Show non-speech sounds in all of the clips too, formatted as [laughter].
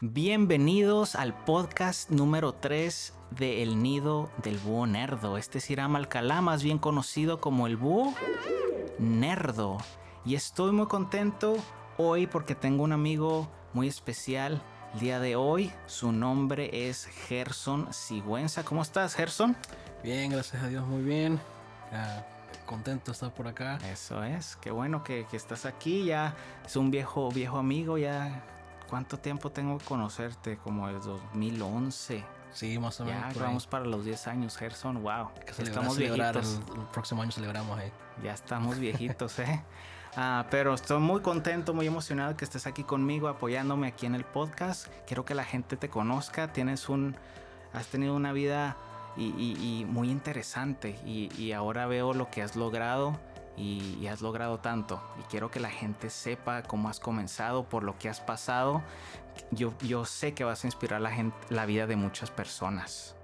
Bienvenidos al podcast número 3 de El Nido del Búho Nerdo. Este es Iram Alcalá, más bien conocido como el Búho Nerdo. Y estoy muy contento hoy porque tengo un amigo muy especial el día de hoy. Su nombre es Gerson Sigüenza. ¿Cómo estás, Gerson? Bien, gracias a Dios, muy bien. Contento de estar por acá. Eso es, qué bueno que, que estás aquí. Ya es un viejo, viejo amigo, ya ¿Cuánto tiempo tengo que conocerte? Como el 2011. Sí, más o menos. Ya vamos para los 10 años, Gerson. Wow. Que estamos viejitos. El, próximo año celebramos ahí. Ya estamos viejitos, ¿eh? Ah, pero estoy muy contento, muy emocionado que estés aquí conmigo, apoyándome aquí en el podcast. Quiero que la gente te conozca. Tienes un. Has tenido una vida y, muy interesante. Y, y ahora veo lo que has logrado y, has logrado tanto. Y quiero que la gente sepa cómo has comenzado, por lo que has pasado. Yo, yo sé que vas a inspirar la, gente, la vida de muchas personas.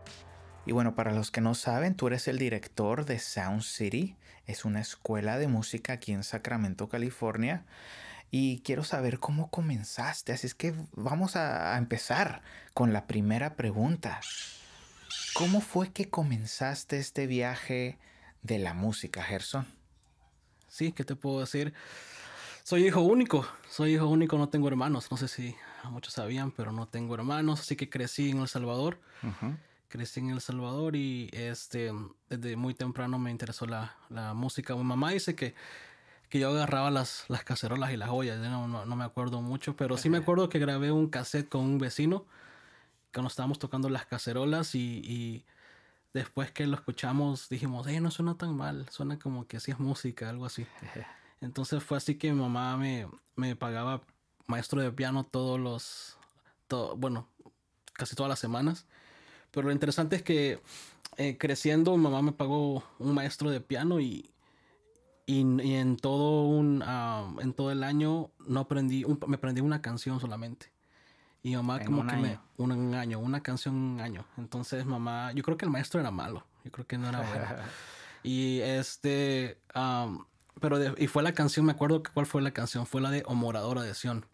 Y bueno, para los que no saben, tú eres el director de Sound City. Es una escuela de música aquí en Sacramento, California. Y quiero saber cómo comenzaste. Así es que vamos a, a empezar con la primera pregunta. ¿Cómo fue que comenzaste este viaje de la música, Gerson? Sí, ¿qué te puedo decir? Soy hijo único, soy hijo único, no tengo hermanos. No sé si muchos sabían, pero no tengo hermanos, así que crecí en El Salvador. Crecí en El Salvador y este, desde muy temprano me interesó la, música. Mi mamá dice que, que yo agarraba las, las cacerolas y las ollas, no, no, me acuerdo mucho, pero sí me acuerdo que grabé un cassette con un vecino cuando estábamos tocando las cacerolas y después que lo escuchamos dijimos, hey, no suena tan mal, suena como que así es música, algo así. Entonces fue así que mi mamá me, me pagaba maestro de piano todos los, bueno, casi todas las semanas. Pero lo interesante es que eh, creciendo, mi mamá me pagó un maestro de piano y, y, en todo un, ah, en todo el año no aprendí, me aprendí una canción solamente. Y mamá como que me... Un, año, una canción un año. Entonces mamá, yo creo que el maestro era malo. Yo creo que no era bueno. [laughs] y este... pero y fue la canción, me acuerdo que cuál fue la canción. Fue la de O Moradora de Sion.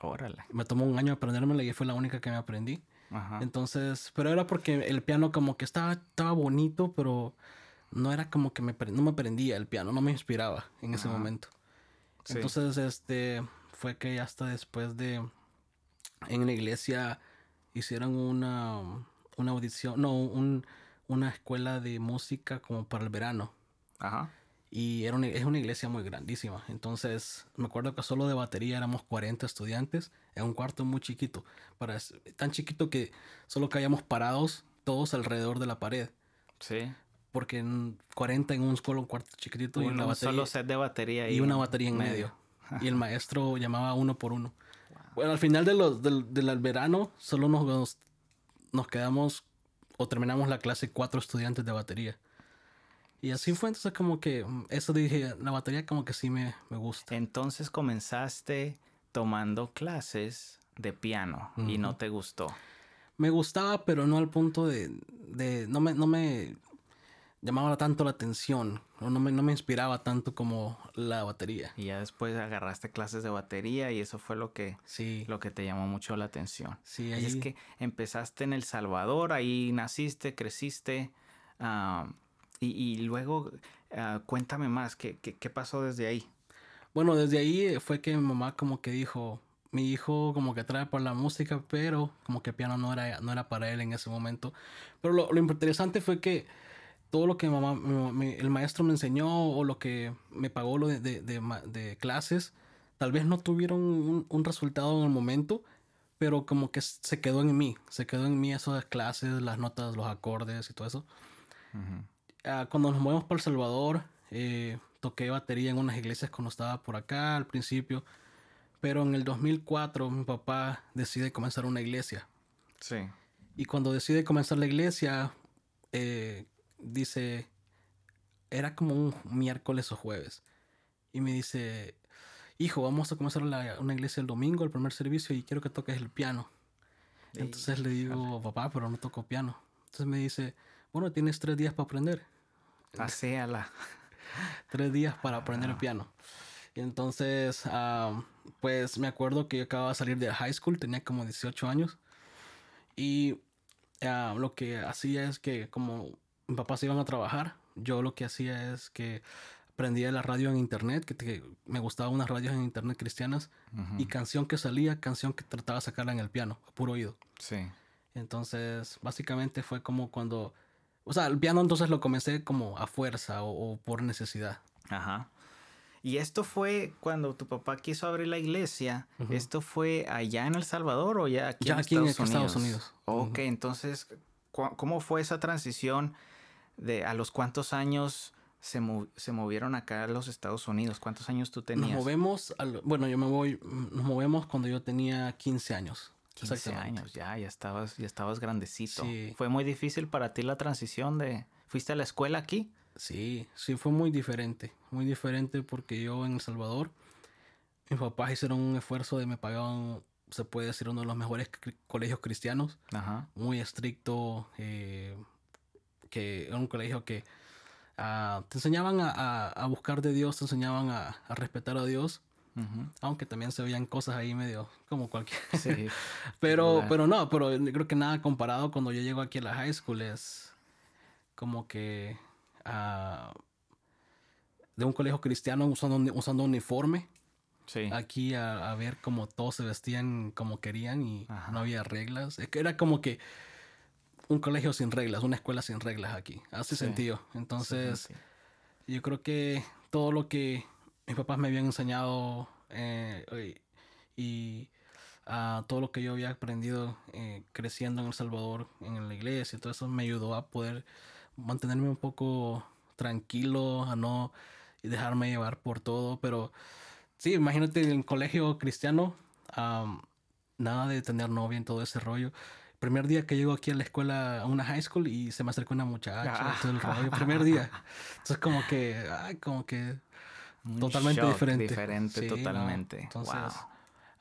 Órale. Me tomó un año aprendérmela y fue la única que me aprendí. Entonces, pero era porque el piano como que estaba, estaba bonito, pero no era como que me, no me aprendía el piano, no me inspiraba en ese momento. Entonces, este, fue que hasta después de, en la iglesia hicieron una, una audición, no, un, una escuela de música como para el verano. Ajá. Y era es una iglesia muy grandísima. Entonces, me acuerdo que solo de batería éramos 40 estudiantes en un cuarto muy chiquito. Para, tan chiquito que solo caíamos parados todos alrededor de la pared. Sí. Porque 40 en un solo cuarto chiquitito. y una un solo set de batería. Y, una batería en medio. [laughs] y el maestro llamaba uno por uno. Bueno, al final de los, del, del verano solo nos, nos quedamos o terminamos la clase cuatro estudiantes de batería. Y así fue, entonces como que mm, eso dije, la batería como que sí me, me gusta. Entonces comenzaste tomando clases de piano y no te gustó. Me gustaba, pero no al punto de, de no me, no me llamaba tanto la atención, no me, no me inspiraba tanto como la batería. Y ya después agarraste clases de batería y eso fue lo que, sí. lo que te llamó mucho la atención. Sí, ahí... Es que empezaste en El Salvador, ahí naciste, creciste. Ah, y, luego, ah, cuéntame más, ¿qué, ¿qué, pasó desde ahí? Bueno, desde ahí fue que mi mamá como que dijo, mi hijo como que trae por la música, pero como que piano no era, no era para él en ese momento. Pero lo, lo interesante fue que todo lo que mamá, el maestro me enseñó o lo que me pagó lo de, de, clases, tal vez no tuvieron un, resultado en el momento, pero como que se quedó en mí, se quedó en mí esas clases, las notas, los acordes y todo eso. Ah, cuando nos movimos para El Salvador, eh, toqué batería en unas iglesias cuando estaba por acá al principio, pero en el 2004 mi papá decide comenzar una iglesia. Sí. Y cuando decide comenzar la iglesia, eh, dice, era como un miércoles o jueves. Y me dice, hijo, vamos a comenzar una iglesia el domingo, el primer servicio, y quiero que toques el piano. Entonces le digo, papá, pero no toco piano. Entonces me dice, bueno, tienes tres días para aprender. Hacéala. [laughs] tres días para aprender el piano. Entonces, pues me acuerdo que yo acababa de salir de high school, tenía como 18 años. Y lo que hacía es que como mis papás iban a trabajar, yo lo que hacía es que prendía la radio en internet, que, me gustaban unas radios en internet cristianas, y canción que salía, canción que trataba de sacarla en el piano, a puro oído. Sí. Entonces, básicamente fue como cuando, o sea, el piano entonces lo comencé como a fuerza o, por necesidad. Ajá. Y esto fue cuando tu papá quiso abrir la iglesia. ¿Esto fue allá en El Salvador o ya aquí, ya en, aquí Estados en Estados Unidos? Ok, entonces, ¿cómo fue esa transición de a los cuántos años se, se, movieron acá a los Estados Unidos? ¿Cuántos años tú tenías? Nos movemos, bueno, yo me voy, nos movemos cuando yo tenía 15 años. 15 años, ya, ya estabas, ya estabas grandecito. ¿Fue muy difícil para ti la transición de... ¿Fuiste a la escuela aquí? Sí, sí, fue muy diferente. Muy diferente porque yo en El Salvador, mis papás hicieron un esfuerzo de me pagaban, se puede decir, uno de los mejores colegios cristianos. Ajá. Muy estricto, eh, que era un colegio que ah, te enseñaban a, buscar de Dios, te enseñaban a, respetar a Dios. Aunque también se veían cosas ahí medio como cualquier. Sí. [laughs] pero, pero no, pero creo que nada comparado cuando yo llego aquí a la high school es como que uh, de un colegio cristiano usando, usando uniforme. Sí. Aquí a, ver cómo todos se vestían como querían y no había reglas. Era como que un colegio sin reglas, una escuela sin reglas aquí. Hace sentido. Entonces, yo creo que todo lo que mis papás me habían enseñado eh, y uh, todo lo que yo había aprendido eh, creciendo en El Salvador, en la iglesia, todo eso me ayudó a poder mantenerme un poco tranquilo, a no dejarme llevar por todo. Pero sí, imagínate en el colegio cristiano, nada de tener novia en todo ese rollo primer día que llego aquí a la escuela, a una high school, y se me acercó una muchacha, ah. todo el rollo, [laughs] primer día. Entonces, como que, ay, como que totalmente diferente. Diferente, totalmente. Entonces,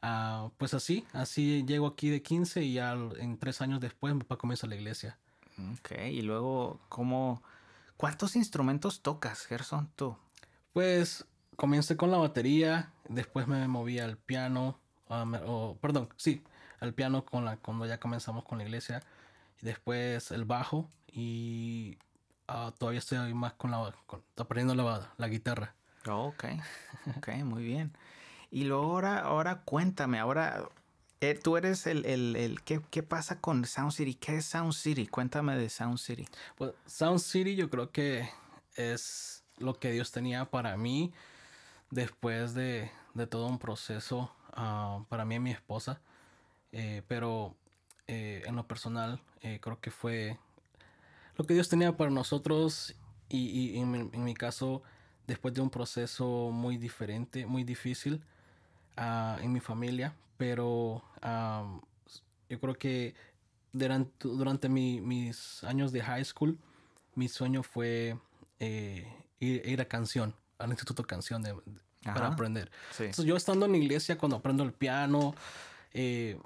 ah, pues así, así llego aquí de 15 y ya en tres años después mi papá comienza la iglesia. Ok, y luego, ¿cómo, cuántos instrumentos tocas, Gerson, tú? Pues comencé con la batería, después me moví al piano, ah, o, perdón, sí, al piano con la, cuando ya comenzamos con la iglesia. Y después el bajo. Y ah, todavía estoy más con la. aprendiendo la, la guitarra. Oh, ok. Ok, muy bien. Y luego ahora, ahora cuéntame, ahora. Eh, tú eres el, el, el ¿qué, ¿qué, pasa con Sound City? ¿Qué es Sound City? Cuéntame de Sound City. Pues Sound City yo creo que es lo que Dios tenía para mí después de, de todo un proceso ah, para mí y mi esposa. Eh, pero eh, en lo personal, eh, creo que fue lo que Dios tenía para nosotros y, en, mi, caso, después de un proceso muy diferente, muy difícil ah, en mi familia, pero yo creo que durante, durante mis años de high school, mi sueño fue ir, a canción, al instituto canción para aprender. Entonces yo estando en la iglesia, cuando aprendo el piano, eh,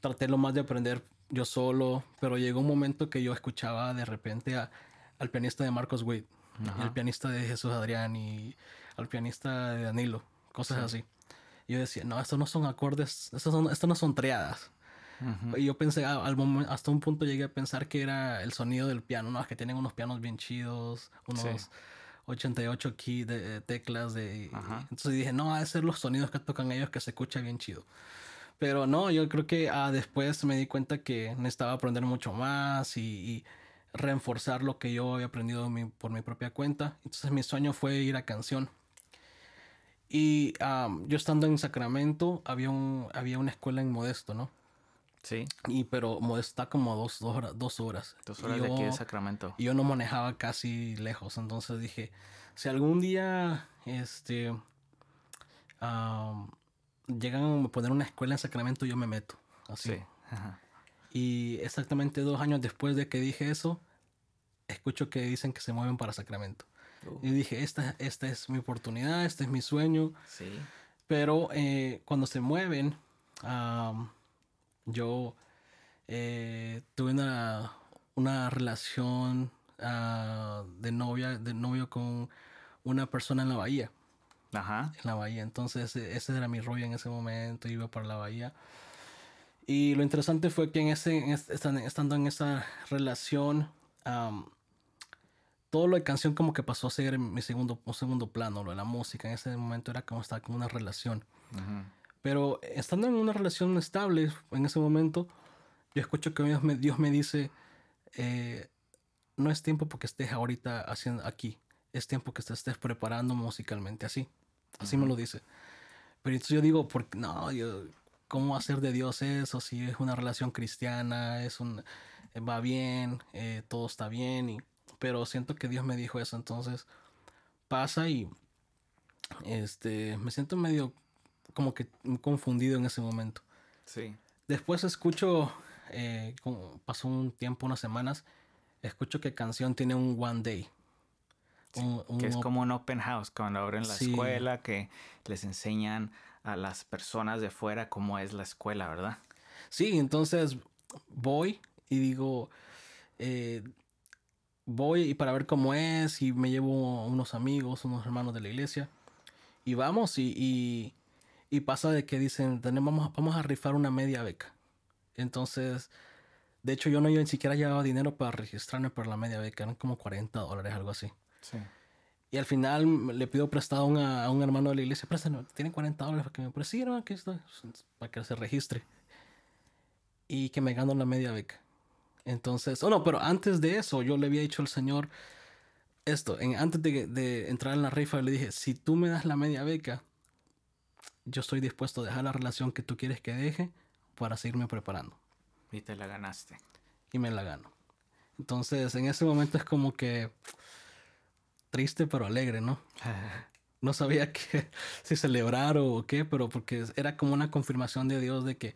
traté lo más de aprender yo solo, pero llegó un momento que yo escuchaba de repente al pianista de Marcos Witt, al pianista de Jesús Adrián y al pianista de Danilo, cosas así. Y yo decía, no, estos no son acordes, estos, son, no son triadas. Y yo pensé, al momento, hasta un punto llegué a pensar que era el sonido del piano, ¿no? Que tienen unos pianos bien chidos, unos 88 key de, teclas. de Entonces dije, no, a ser los sonidos que tocan ellos que se escucha bien chido. Pero no, yo creo que ah, después me di cuenta que necesitaba aprender mucho más y, reforzar lo que yo había aprendido por mi propia cuenta. Entonces mi sueño fue ir a canción. Y yo estando en Sacramento, había, un, había una escuela en Modesto, ¿no? Sí. Y pero Modesto está como dos, dos, horas. Dos horas, dos horas de aquí de Sacramento. Y yo no manejaba casi lejos. Entonces dije, si algún día, este llegan a poner una escuela en Sacramento, yo me meto. Así. Y exactamente dos años después de que dije eso, escucho que dicen que se mueven para Sacramento. Y dije, esta, esta es mi oportunidad, este es mi sueño. Sí. Pero eh, cuando se mueven, yo eh, tuve una, una relación ah, de novia, de novio con una persona en la bahía. Ajá. En la bahía. Entonces e, ese era mi rollo en ese momento, iba para la bahía. Y lo interesante fue que en ese, estando en esa relación, todo lo de canción como que pasó a ser mi segundo, un segundo plano, lo de la música. En ese momento era como estar como una relación. Pero estando en una relación estable, en ese momento, yo escucho que Dios me, Dios me dice, eh, no es tiempo porque estés ahorita haciendo aquí, es tiempo que te estés preparando musicalmente así. Así me lo dice. Pero entonces yo digo, porque no, yo, ¿cómo hacer de Dios eso? Si es una relación cristiana, es un, va bien, eh, todo está bien, y, pero siento que Dios me dijo eso, entonces pasa y este, me siento medio como que confundido en ese momento. Sí. Después escucho, eh, pasó un tiempo, unas semanas, escucho que canción tiene un One Day. Que es como un open house cuando abren la escuela, que les enseñan a las personas de fuera cómo es la escuela, ¿verdad? Sí, entonces voy y digo, eh, voy y para ver cómo es y me llevo unos amigos, unos hermanos de la iglesia y vamos y, y, pasa de que dicen, tenemos, vamos a rifar una media beca. Entonces de hecho, yo no yo ni siquiera llevaba dinero para registrarme por la media beca, eran como 40 dólares, algo así. Sí. Y al final le pido prestado a un hermano de la iglesia, préstame, tiene 40 dólares para que me preste, aquí está, para que se registre. Y que me gano la media beca. Entonces, oh no, pero antes de eso, yo le había dicho al Señor esto, en, antes de, de entrar en la rifa, le dije, si tú me das la media beca, yo estoy dispuesto a dejar la relación que tú quieres que deje para seguirme preparando. Y te la ganaste. Y me la gano. Entonces, en ese momento es como que triste pero alegre, ¿no? no sabía [laughs] que, si celebrar o qué, pero porque era como una confirmación de Dios de que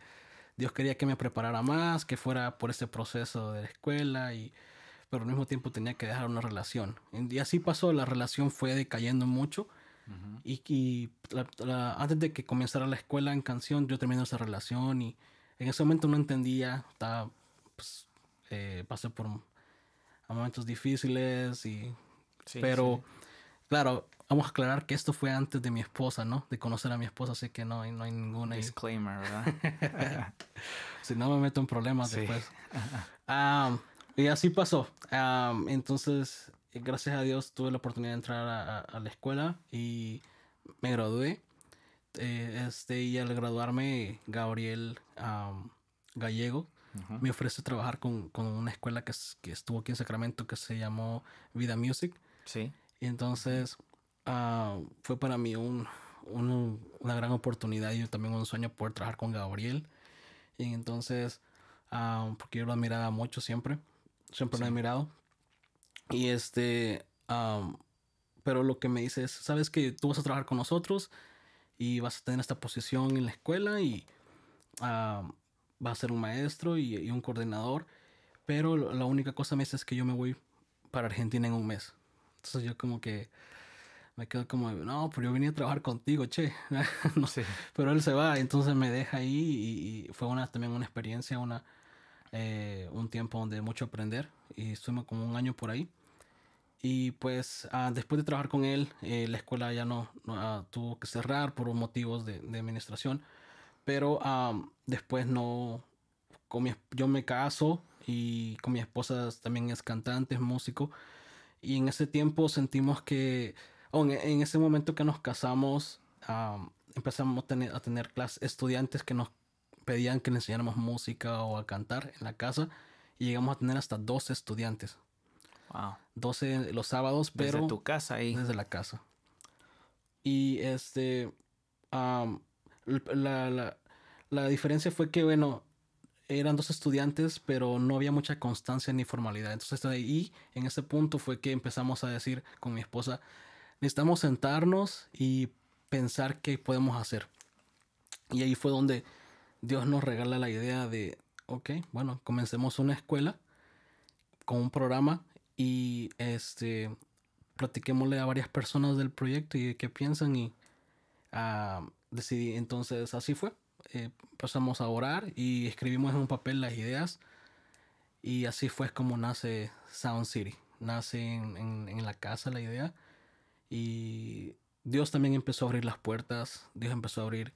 Dios quería que me preparara más, que fuera por ese proceso de la escuela y pero al mismo tiempo tenía que dejar una relación. Y así pasó, la relación fue decayendo mucho. Y, antes de que comenzara la escuela en canción, yo terminé esa relación y en ese momento no entendía, estaba, pues, eh, pasé por momentos difíciles y... pero, claro, vamos a aclarar que esto fue antes de mi esposa, ¿no? De conocer a mi esposa, así que no, no hay ninguna... Disclaimer, ¿verdad? [laughs] si no me meto en problemas después. [laughs] y así pasó. entonces, gracias a Dios tuve la oportunidad de entrar a la escuela y me gradué. Eh, este, y al graduarme, Gabriel Gallego me ofrece trabajar con, con una escuela que, que, estuvo aquí en Sacramento que se llamó Vida Music. Sí. Y entonces ah, fue para mí un, una gran oportunidad y también un sueño poder trabajar con Gabriel. Y entonces, ah, porque yo lo admiraba mucho siempre, siempre lo he admirado. Y este, pero lo que me dice es, sabes que tú vas a trabajar con nosotros y vas a tener esta posición en la escuela y uh, vas a ser un maestro y, un coordinador. Pero la única cosa me dice es que yo me voy para Argentina en un mes. Entonces yo como que me quedo como, no, pero yo venía a trabajar contigo, che. [laughs] no sé. Pero él se va, entonces me deja ahí y, fue una, también una experiencia, una, eh, un tiempo donde mucho aprender. Y estuvimos como un año por ahí. Y pues ah, después de trabajar con él, eh, la escuela ya no, ah, tuvo que cerrar por motivos de, administración. Pero después no, con yo me caso y con mi esposa también es cantante, es músico. Y en ese tiempo sentimos que, en, ese momento que nos casamos, empezamos a tener, a tener clases, estudiantes que nos pedían que le enseñáramos música o a cantar en la casa. Y llegamos a tener hasta dos estudiantes. Wow. 12 los sábados, pero... Desde tu casa ahí. Desde la casa. Y este... la, la, diferencia fue que, bueno, eran dos estudiantes, pero no había mucha constancia ni formalidad. Entonces, ahí, en ese punto fue que empezamos a decir con mi esposa, necesitamos sentarnos y pensar qué podemos hacer. Y ahí fue donde Dios nos regala la idea de, ok, bueno, comencemos una escuela con un programa y este platiquémosle a varias personas del proyecto y qué piensan y uh, decidí entonces así fue eh, pasamos a orar y escribimos en un papel las ideas y así fue como nace Sound City nace en, en, la casa la idea y Dios también empezó a abrir las puertas, Dios empezó a abrir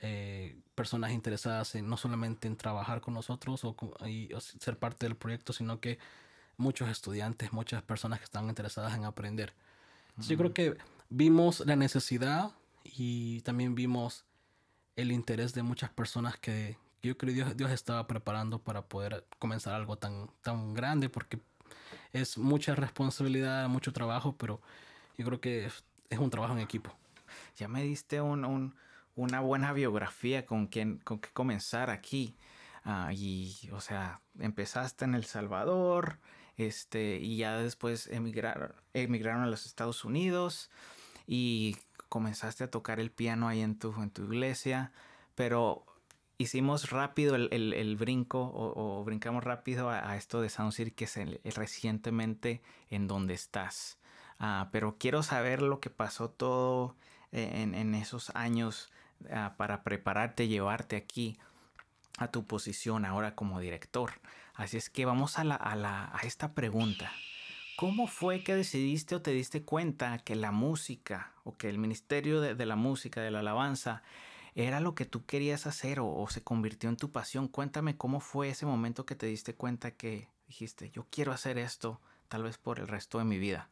eh, personas interesadas en no solamente en trabajar con nosotros o, ser parte del proyecto, sino que muchos estudiantes, muchas personas que estaban interesadas en aprender. Yo creo que vimos la necesidad y también vimos el interés de muchas personas que, yo creo que Dios, Dios, estaba preparando para poder comenzar algo tan, tan grande, porque es mucha responsabilidad, mucho trabajo, pero yo creo que es un trabajo en equipo. Ya me diste un, una buena biografía con quien con que comenzar aquí. Ah, y, o sea, empezaste en El Salvador, este, y ya después emigraron, emigraron a los Estados Unidos y comenzaste a tocar el piano ahí en tu, en tu iglesia, pero hicimos rápido el, brinco o, brincamos rápido a, esto de Sound que es recientemente en donde estás. Ah, pero quiero saber lo que pasó todo eh, en, esos años ah, para prepararte, llevarte aquí a tu posición ahora como director. Así es que vamos a, la, a, esta pregunta. ¿Cómo fue que decidiste o te diste cuenta que la música o que el ministerio de, la música, de la alabanza, era lo que tú querías hacer o, o, se convirtió en tu pasión? Cuéntame cómo fue ese momento que te diste cuenta que dijiste, yo quiero hacer esto tal vez por el resto de mi vida.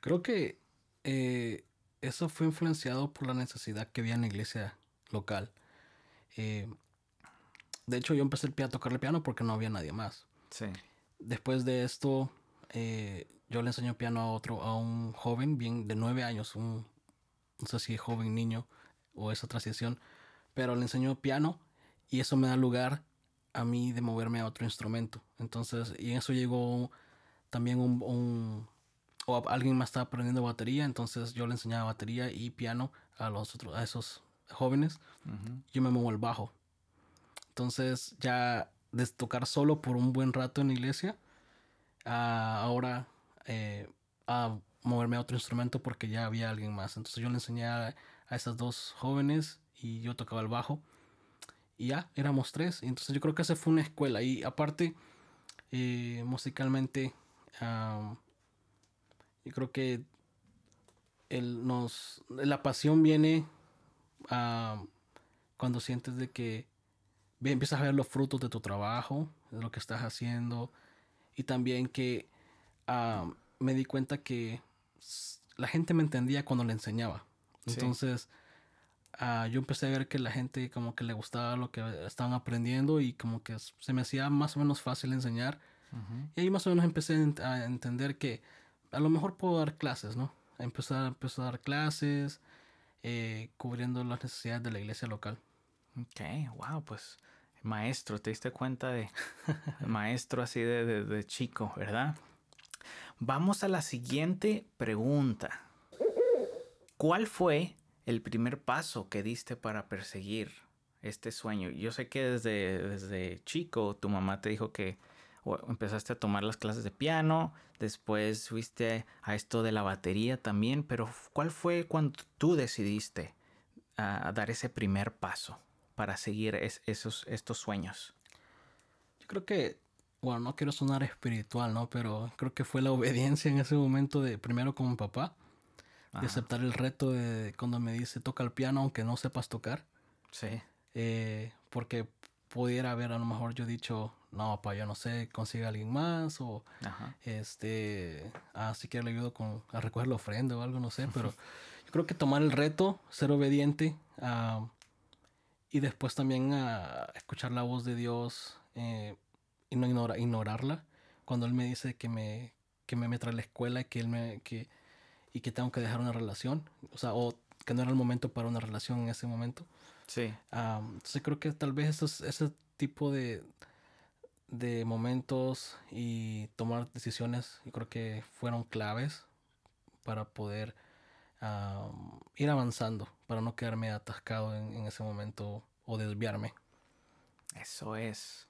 Creo que eh, eso fue influenciado por la necesidad que había en la iglesia local. Eh, de hecho, yo empecé a tocar el piano porque no había nadie más. Sí. Después de esto, eh, yo le enseño piano a otro, a un joven bien de nueve años, un, no sé si joven niño o es otra sesión, pero le enseño piano y eso me da lugar a mí de moverme a otro instrumento. Entonces, y en eso llegó también un o alguien más estaba aprendiendo batería, entonces yo le enseñaba batería y piano a los otros, a esos jóvenes. Yo me muevo el bajo. Entonces ya de tocar solo por un buen rato en la iglesia, ahora eh, a moverme a otro instrumento porque ya había alguien más. Entonces yo le enseñé a, esas dos jóvenes y yo tocaba el bajo. Y ya, éramos tres. Entonces yo creo que esa fue una escuela. Y aparte, eh, musicalmente, yo creo que el, nos, la pasión viene cuando sientes de que empiezas a ver los frutos de tu trabajo, de lo que estás haciendo. Y también que ah, me di cuenta que la gente me entendía cuando le enseñaba. Entonces, ah, yo empecé a ver que la gente como que le gustaba lo que estaban aprendiendo y como que se me hacía más o menos fácil enseñar. Y ahí más o menos empecé a entender que a lo mejor puedo dar clases, ¿no? Empezar, empezar a dar clases, eh, cubriendo las necesidades de la iglesia local. Ok, wow, pues maestro, te diste cuenta de [laughs] maestro así de, de, chico, ¿verdad? Vamos a la siguiente pregunta. ¿Cuál fue el primer paso que diste para perseguir este sueño? Yo sé que desde, desde chico tu mamá te dijo que empezaste a tomar las clases de piano, después fuiste a esto de la batería también, pero ¿cuál fue cuando tú decidiste a dar ese primer paso para seguir esos, estos sueños? Yo creo que, bueno, no quiero sonar espiritual, ¿no? Pero creo que fue la [laughs] obediencia en ese momento de, primero con mi papá, de aceptar el reto de cuando me dice toca el piano aunque no sepas tocar. Sí. Eh, porque pudiera haber a lo mejor yo dicho, no, papá, yo no sé, consigue a alguien más o este, ah, si quiere le ayudo con, a recoger la ofrenda o algo, no sé, [laughs] pero yo creo que tomar el reto, ser obediente y después también a escuchar la voz de Dios eh, y no ignora, ignorarla cuando Él me dice que me, que me meta a la escuela y que Él me, que, y que tengo que dejar una relación, o sea, o que no era el momento para una relación en ese momento. Sí. entonces creo que tal vez ese tipo de, de momentos y tomar decisiones, yo creo que fueron claves para poder ir avanzando, para no quedarme atascado en, ese momento o desviarme. Eso es.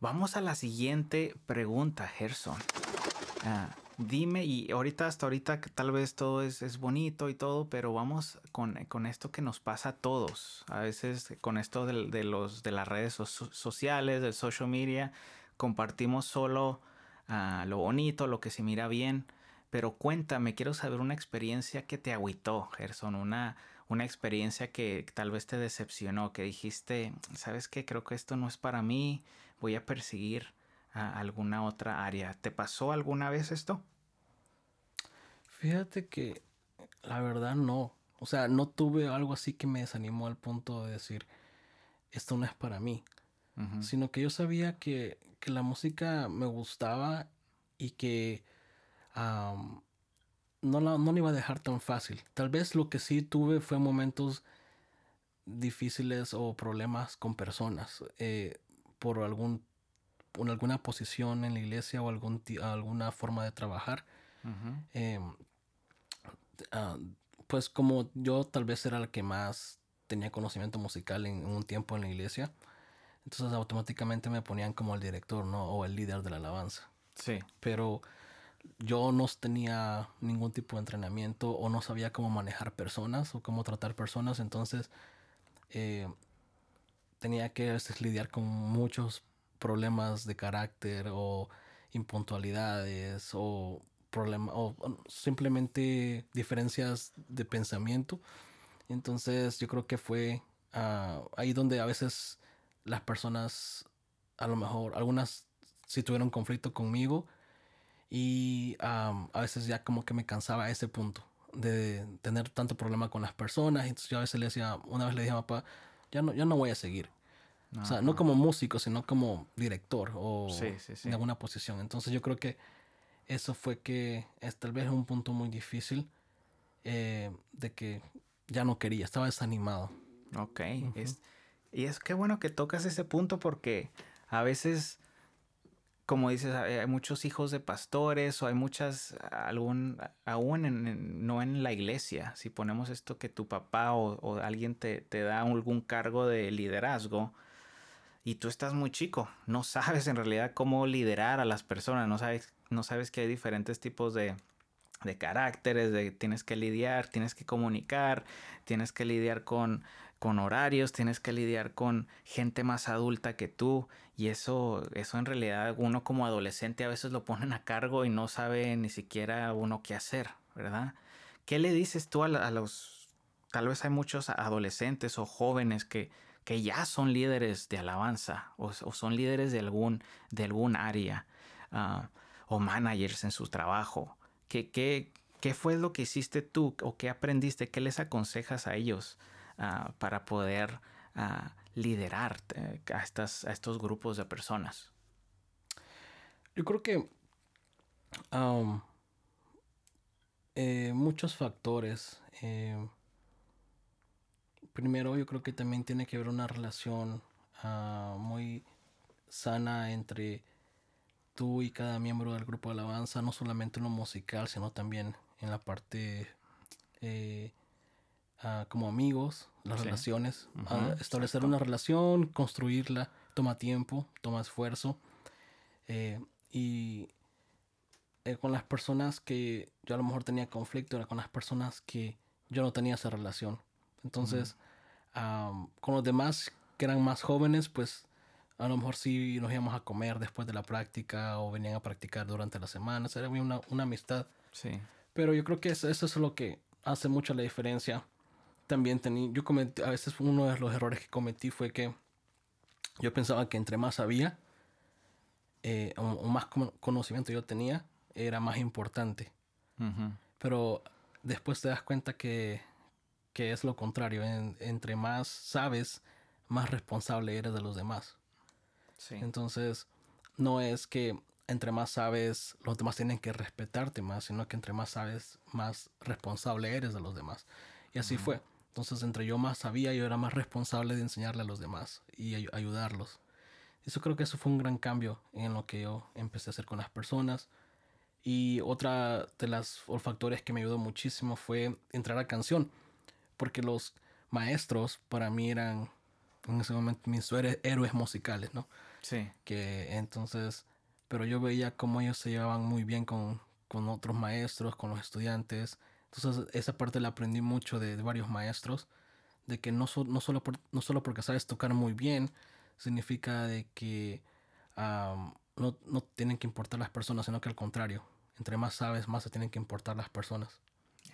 Vamos a la siguiente pregunta, Gerson. Ah, dime, y ahorita hasta ahorita tal vez todo es, bonito y todo, pero vamos con, esto que nos pasa a todos. A veces con esto de, los, de las redes sociales, del social media, compartimos solo ah, lo bonito, lo que se mira bien, pero cuéntame, quiero saber una experiencia que te agüitó, Gerson, una, una experiencia que tal vez te decepcionó, que dijiste, ¿sabes qué? Creo que esto no es para mí, voy a perseguir a alguna otra área. ¿Te pasó alguna vez esto? Fíjate que la verdad no. O sea, no tuve algo así que me desanimó al punto de decir, esto no es para mí. Sino que yo sabía que, que, la música me gustaba y que no, la, no iba a dejar tan fácil. Tal vez lo que sí tuve fue momentos difíciles o problemas con personas eh, por algún por alguna posición en la iglesia o algún alguna forma de trabajar. Em, ah, pues como yo tal vez era el que más tenía conocimiento musical en, un tiempo en la iglesia entonces automáticamente me ponían como el director no o el líder de la alabanza. Sí. Pero yo no tenía ningún tipo de entrenamiento o no sabía cómo manejar personas o cómo tratar personas, entonces eh, tenía que lidiar con muchos problemas de carácter o impuntualidades o problemas o simplemente diferencias de pensamiento. Entonces yo creo que fue ah, ahí donde a veces las personas, a lo mejor algunas si tuvieron conflicto conmigo, y a veces ya como que me cansaba a ese punto de tener tanto problema con las personas. Entonces yo a veces le decía, una vez le dije a papá, ya no, ya no voy a seguir. o sea, no como músico, sino como director o en alguna posición. Entonces yo creo que eso fue que es tal vez un punto muy difícil eh, de que ya no quería, estaba desanimado. Ok, es, y es que bueno que tocas ese punto porque a veces como dices, hay muchos hijos de pastores o hay muchas, algún, aún en, no en la iglesia, si ponemos esto que tu papá o, alguien te, te, da algún cargo de liderazgo y tú estás muy chico, no sabes en realidad cómo liderar a las personas, no sabes, no sabes que hay diferentes tipos de, de caracteres, de tienes que lidiar, tienes que comunicar, tienes que lidiar con con horarios, tienes que lidiar con gente más adulta que tú y eso, eso en realidad uno como adolescente a veces lo ponen a cargo y no sabe ni siquiera uno qué hacer, ¿verdad? ¿Qué le dices tú a, los, tal vez hay muchos adolescentes o jóvenes que, que ya son líderes de alabanza o, son líderes de algún, de algún área ah, o managers en su trabajo? ¿Qué, qué, ¿Qué fue lo que hiciste tú o qué aprendiste? ¿Qué les aconsejas a ellos? Ah, para poder ah, liderar eh, a, estas, a estos grupos de personas? Yo creo que eh, muchos factores. Eh, primero, yo creo que también tiene que haber una relación ah, muy sana entre tú y cada miembro del grupo de alabanza, no solamente en lo musical, sino también en la parte como amigos, las relaciones. establecer una relación, construirla, toma tiempo, toma esfuerzo. Eh, y eh, con las personas que yo a lo mejor tenía conflicto, era con las personas que yo no tenía esa relación. Entonces, con los demás que eran más jóvenes, pues a lo mejor sí nos íbamos a comer después de la práctica o venían a practicar durante la semana. Era una, una amistad. Sí. Pero yo creo que eso, eso es lo que hace mucho la diferencia también tenía, yo cometí, a veces uno de los errores que cometí fue que yo pensaba que entre más sabía eh, o, más conocimiento yo tenía, era más importante. Pero después te das cuenta que, que es lo contrario. entre más sabes, más responsable eres de los demás. Entonces, no es que entre más sabes, los demás tienen que respetarte más, sino que entre más sabes, más responsable eres de los demás. Y así fue. Entonces, entre yo más sabía, yo era más responsable de enseñarle a los demás y ayudarlos. Eso creo que eso fue un gran cambio en lo que yo empecé a hacer con las personas. Y otra de los factores que me ayudó muchísimo fue entrar a canción, porque los maestros para mí eran en ese momento mis héroes musicales, ¿no? Sí. Que entonces, pero yo veía cómo ellos se llevaban muy bien con, con otros maestros, con los estudiantes, entonces esa parte la aprendí mucho de, varios maestros, de que no, no, solo no solo porque sabes tocar muy bien, significa de que no, no, tienen que importar las personas, sino que al contrario. entre más sabes, más se tienen que importar las personas.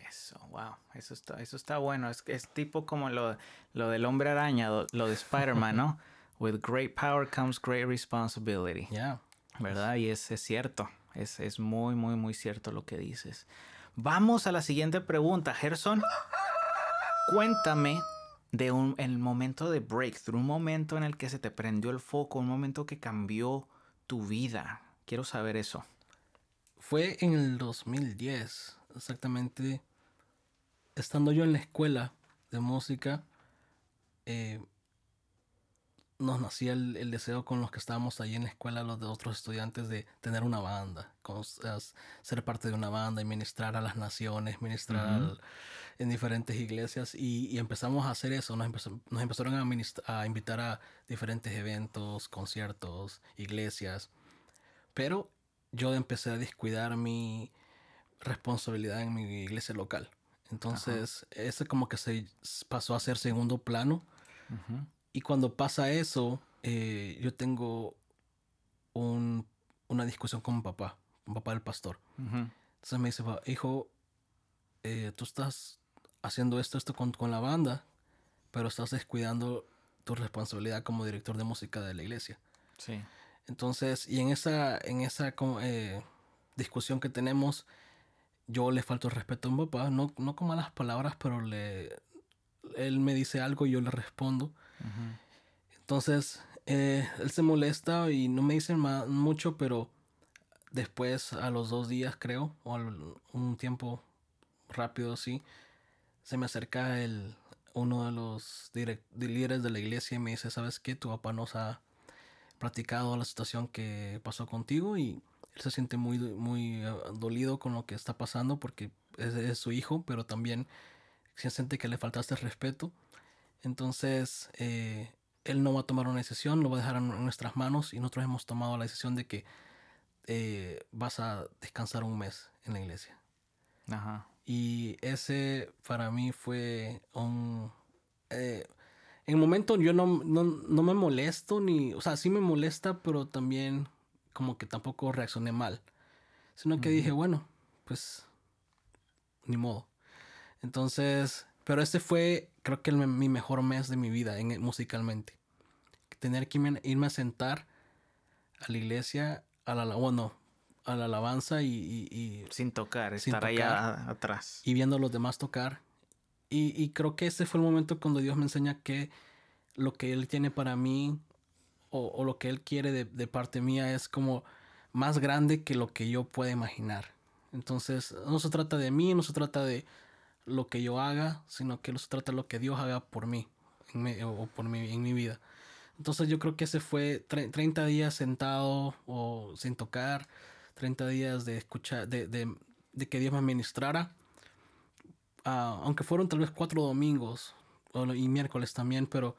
Eso, wow, eso está, eso está bueno. Es, es tipo como lo, lo del hombre araña, lo, de Spider-Man, [laughs] ¿no? With great power comes great responsibility. Yeah. ¿Verdad? Y es, es cierto. Es, es, muy, muy, muy cierto lo que dices. Vamos a la siguiente pregunta, Gerson. Cuéntame de un, el momento de breakthrough, un momento en el que se te prendió el foco, un momento que cambió tu vida. Quiero saber eso. Fue en el 2010, exactamente. Estando yo en la escuela de música, eh, nos nacía el, deseo con los que estábamos ahí en la escuela, los de otros estudiantes, de tener una banda, ser parte de una banda y ministrar a las naciones, ministrar en diferentes iglesias. Y, empezamos a hacer eso, nos, nos empezaron a, a, invitar a diferentes eventos, conciertos, iglesias. Pero yo empecé a descuidar mi responsabilidad en mi iglesia local. Entonces, ese como que se pasó a ser segundo plano. Y cuando pasa eso, eh, yo tengo un, una discusión con mi papá, mi papá del pastor. Entonces me dice, hijo, eh, tú estás haciendo esto, esto con, con, la banda, pero estás descuidando tu responsabilidad como director de música de la iglesia. Sí. Entonces, y en esa, en esa eh, discusión que tenemos, yo le falto respeto a mi papá, no, no con malas palabras, pero le, él me dice algo y yo le respondo. Entonces, eh, él se molesta y no me dice mucho, pero después, a los dos días creo, o un tiempo rápido así, se me acerca el, uno de los líderes de la iglesia y me dice, ¿sabes qué? Tu papá nos ha platicado la situación que pasó contigo y él se siente muy, muy eh, dolido con lo que está pasando porque es, su hijo, pero también se siente que le faltaste respeto. Entonces, eh, él no va a tomar una decisión, lo va a dejar en nuestras manos y nosotros hemos tomado la decisión de que eh, vas a descansar un mes en la iglesia. Ajá. Y ese para mí fue un... Eh, en el momento yo no, no, me molesto ni... O sea, sí me molesta, pero también como que tampoco reaccioné mal. Sino que dije, bueno, pues ni modo. Entonces, pero este fue, creo que mi mejor mes de mi vida en, musicalmente. Tener que irme, a sentar a la iglesia, a la, bueno, a la alabanza y, sin tocar, estar allá atrás. Y viendo a los demás tocar. Y, creo que ese fue el momento cuando Dios me enseña que lo que Él tiene para mí o, lo que Él quiere de, de, parte mía es como más grande que lo que yo pueda imaginar. Entonces, no se trata de mí, no se trata de lo que yo haga, sino que se trata de lo que Dios haga por mí o por mí, en mi vida. Entonces yo creo que ese fue 30 días sentado o sin tocar, 30 días de escuchar, de, de, que Dios me ministrara. Ah, aunque fueron tal vez cuatro domingos y miércoles también, pero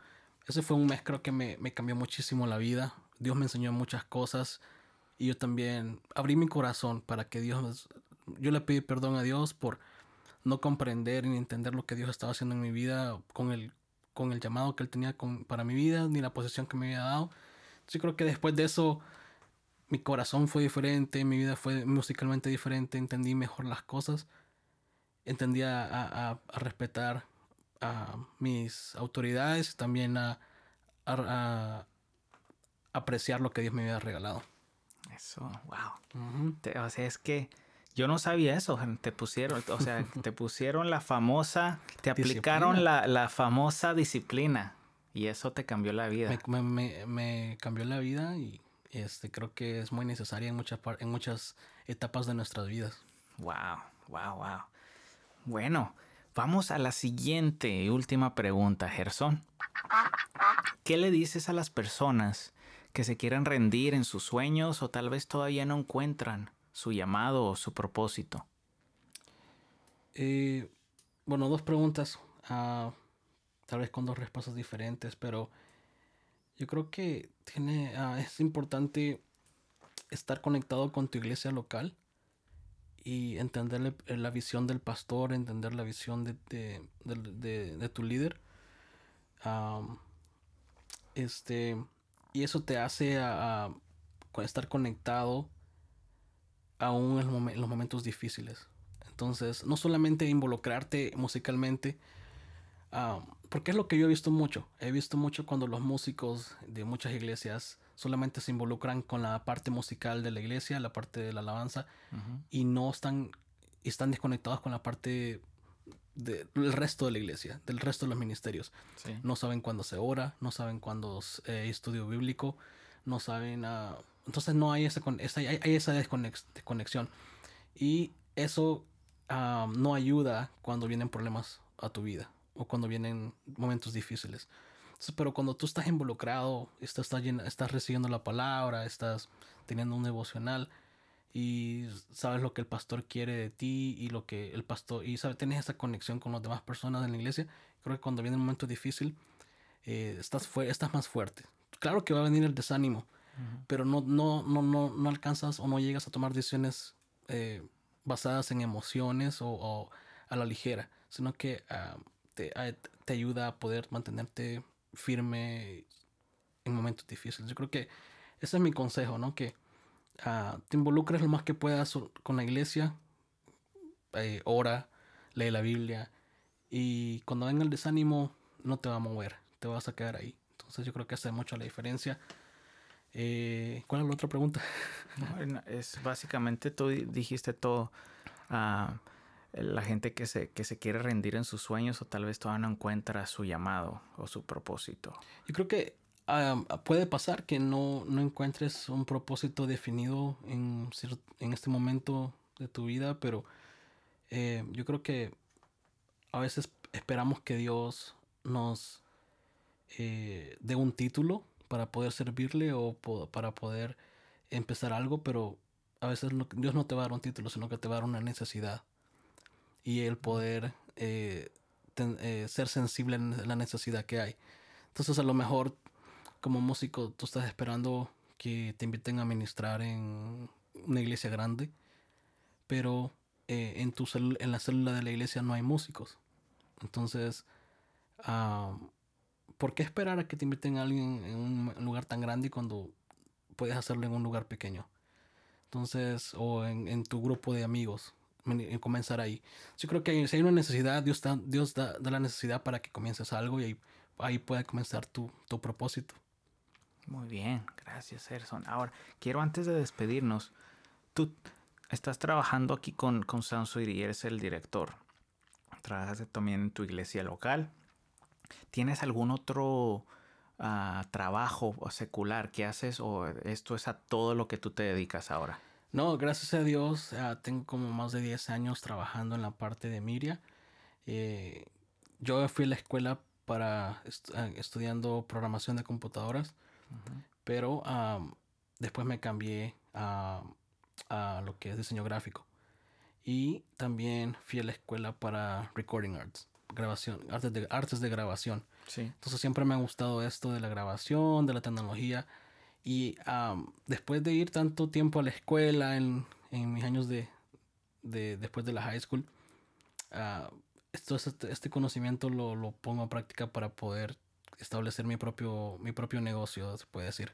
ese fue un mes creo que me, me cambió muchísimo la vida. Dios me enseñó muchas cosas y yo también abrí mi corazón para que Dios, yo le pedí perdón a Dios por no comprender ni entender lo que Dios estaba haciendo en mi vida con el, con el llamado que Él tenía para mi vida, ni la posición que me había dado. Yo creo que después de eso mi corazón fue diferente, mi vida fue musicalmente diferente, entendí mejor las cosas, entendí a, respetar a mis autoridades también a, apreciar lo que Dios me había regalado. Eso, wow. o sea, es que yo no sabía eso, te pusieron, o sea, [laughs] te pusieron la famosa, te aplicaron la, la, famosa disciplina y eso te cambió la vida. Me, me, me, cambió la vida y este, creo que es muy necesaria en muchas, en muchas etapas de nuestras vidas. Wow, wow, wow. Bueno, vamos a la siguiente y última pregunta, Gerson. ¿Qué le dices a las personas que se quieren rendir en sus sueños o tal vez todavía no encuentran su llamado o su propósito? Eh, bueno, dos preguntas, ah, tal vez con dos respuestas diferentes, pero yo creo que tiene, ah, es importante estar conectado con tu iglesia local y entender la visión del pastor, entender la visión de, tu líder. este, y eso te hace a, estar conectado aún en los momentos difíciles. Entonces, no solamente involucrarte musicalmente, porque es lo que yo he visto mucho. He visto mucho cuando los músicos de muchas iglesias solamente se involucran con la parte musical de la iglesia, la parte de la alabanza, y no están, están desconectados con la parte del resto de la iglesia, del resto de los ministerios. No saben cuándo se ora, no saben cuándo eh, hay estudio bíblico, no saben... Uh, entonces no hay esa, hay, hay esa desconexión. Y eso no ayuda cuando vienen problemas a tu vida o cuando vienen momentos difíciles. pero cuando tú estás involucrado, estás, estás, estás recibiendo la palabra, estás teniendo un devocional, y sabes lo que el pastor quiere de ti y lo que el pastor y sabes tienes esa conexión con las demás personas en la iglesia creo que cuando viene un momento difícil eh, estás estás más fuerte claro que va a venir el desánimo pero no no no no no alcanzas o no llegas a tomar decisiones eh, basadas en emociones o, a la ligera sino que ah, te, te ayuda a poder mantenerte firme en momentos difíciles yo creo que ese es mi consejo no que Ah, te involucres lo más que puedas con la iglesia, eh, ora, lee la Biblia y cuando venga el desánimo no te va a mover, te vas a quedar ahí. Entonces yo creo que hace mucho la diferencia. Eh, ¿Cuál es la otra pregunta? [laughs] es básicamente tú dijiste todo. Ah, la gente que se, que se quiere rendir en sus sueños o tal vez todavía no encuentra su llamado o su propósito. Yo creo que puede pasar que no, no, encuentres un propósito definido en, en este momento de tu vida, pero eh, yo creo que a veces esperamos que Dios nos eh, dé un título para poder servirle o para poder empezar algo, pero a veces Dios no te va a dar un título, sino que te va a dar una necesidad. Y el poder eh, ser sensible en la necesidad que hay. Entonces a lo mejor como músico tú estás esperando que te inviten a ministrar en una iglesia grande, pero eh, en, tu en la célula de la iglesia no hay músicos. Entonces, ¿por qué esperar a que te inviten a alguien en un lugar tan grande cuando puedes hacerlo en un lugar pequeño? Entonces, o en, tu grupo de amigos, comenzar ahí. Yo creo que si hay una necesidad, Dios, da, Dios da, la necesidad para que comiences algo y ahí, ahí puede comenzar tu, tu propósito. Muy bien, gracias, Erson. Ahora, quiero antes de despedirnos, tú estás trabajando aquí con, con Sound y eres el director. Trabajas también en tu iglesia local. ¿Tienes algún otro uh, trabajo secular que haces o esto es a todo lo que tú te dedicas ahora? No, gracias a Dios, uh, tengo como más de 10 años trabajando en la parte de Miria. Eh, yo fui a la escuela para estudiando programación de computadoras pero después me cambié a, lo que es diseño gráfico. Y también fui a la escuela para Recording Arts, grabación, artes de, artes de grabación. Entonces siempre me ha gustado esto de la grabación, de la tecnología. Y después de ir tanto tiempo a la escuela, en, mis años de, después de la high school, uh, esto, este, este, conocimiento lo, lo, pongo a práctica para poder establecer mi propio, mi propio negocio, se puede decir,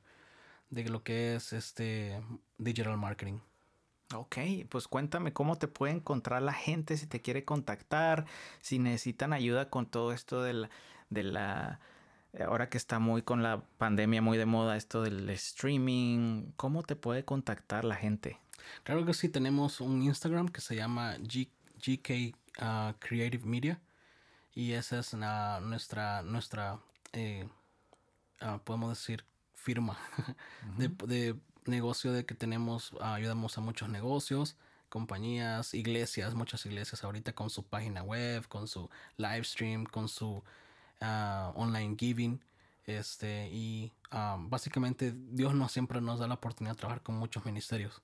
de lo que es este digital marketing. Ok, pues cuéntame cómo te puede encontrar la gente si te quiere contactar, si necesitan ayuda con todo esto de la, de la ahora que está muy con la pandemia muy de moda esto del streaming, ¿cómo te puede contactar la gente? Claro que sí, tenemos un Instagram que se llama GK uh, Creative Media y esa es nuestra, nuestra eh, ah, podemos decir, firma [laughs] de, negocio de que tenemos, ah, ayudamos a muchos negocios, compañías, iglesias, muchas iglesias ahorita con su página web, con su live stream, con su ah, online giving. Este, y básicamente Dios no siempre nos da la oportunidad de trabajar con muchos ministerios.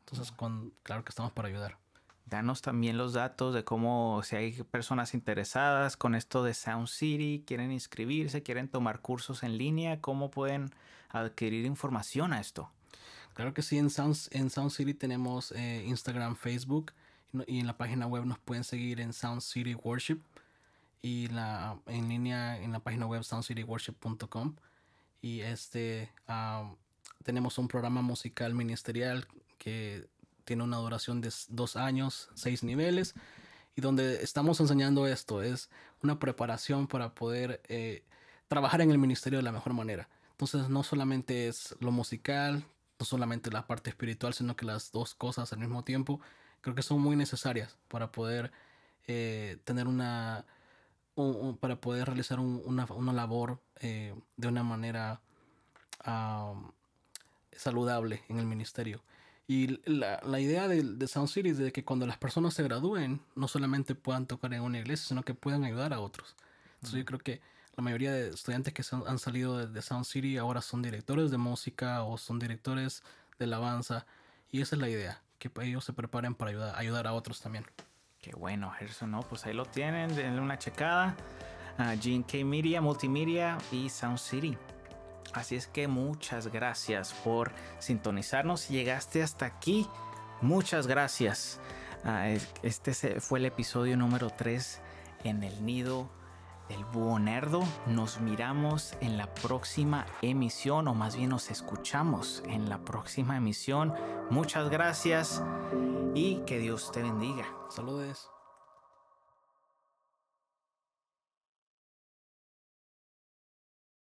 Entonces, con, claro que estamos para ayudar. Danos también los datos de cómo, si hay personas interesadas con esto de Sound City, quieren inscribirse, quieren tomar cursos en línea, cómo pueden adquirir información a esto. Claro que sí, en Sound, en Sound City tenemos eh, Instagram, Facebook y en la página web nos pueden seguir en Sound City Worship y la, en línea en la página web soundcityworship.com y este tenemos un programa musical ministerial que tiene una duración de dos años, seis niveles, y donde estamos enseñando esto, es una preparación para poder eh, trabajar en el ministerio de la mejor manera. Entonces no solamente es lo musical, no solamente la parte espiritual, sino que las dos cosas al mismo tiempo creo que son muy necesarias para poder eh, tener una, para poder realizar una, una, labor eh, de una manera saludable en el ministerio. Y la, la idea de, de, Sound City es de que cuando las personas se gradúen, no solamente puedan tocar en una iglesia, sino que puedan ayudar a otros. Entonces yo creo que la mayoría de estudiantes que han salido de, Sound City ahora son directores de música o son directores de alabanza. Y esa es la idea, que ellos se preparen para ayudar, ayudar a otros también. Qué bueno, Gerson, ¿no? Pues ahí lo tienen, denle una checada. a GK Media, Multimedia y Sound City. Así es que muchas gracias por sintonizarnos. Si llegaste hasta aquí, muchas gracias. Ah, este fue el episodio número 3 en el nido del búho nerdo. Nos miramos en la próxima emisión, o más bien nos escuchamos en la próxima emisión. Muchas gracias y que Dios te bendiga. Saludes.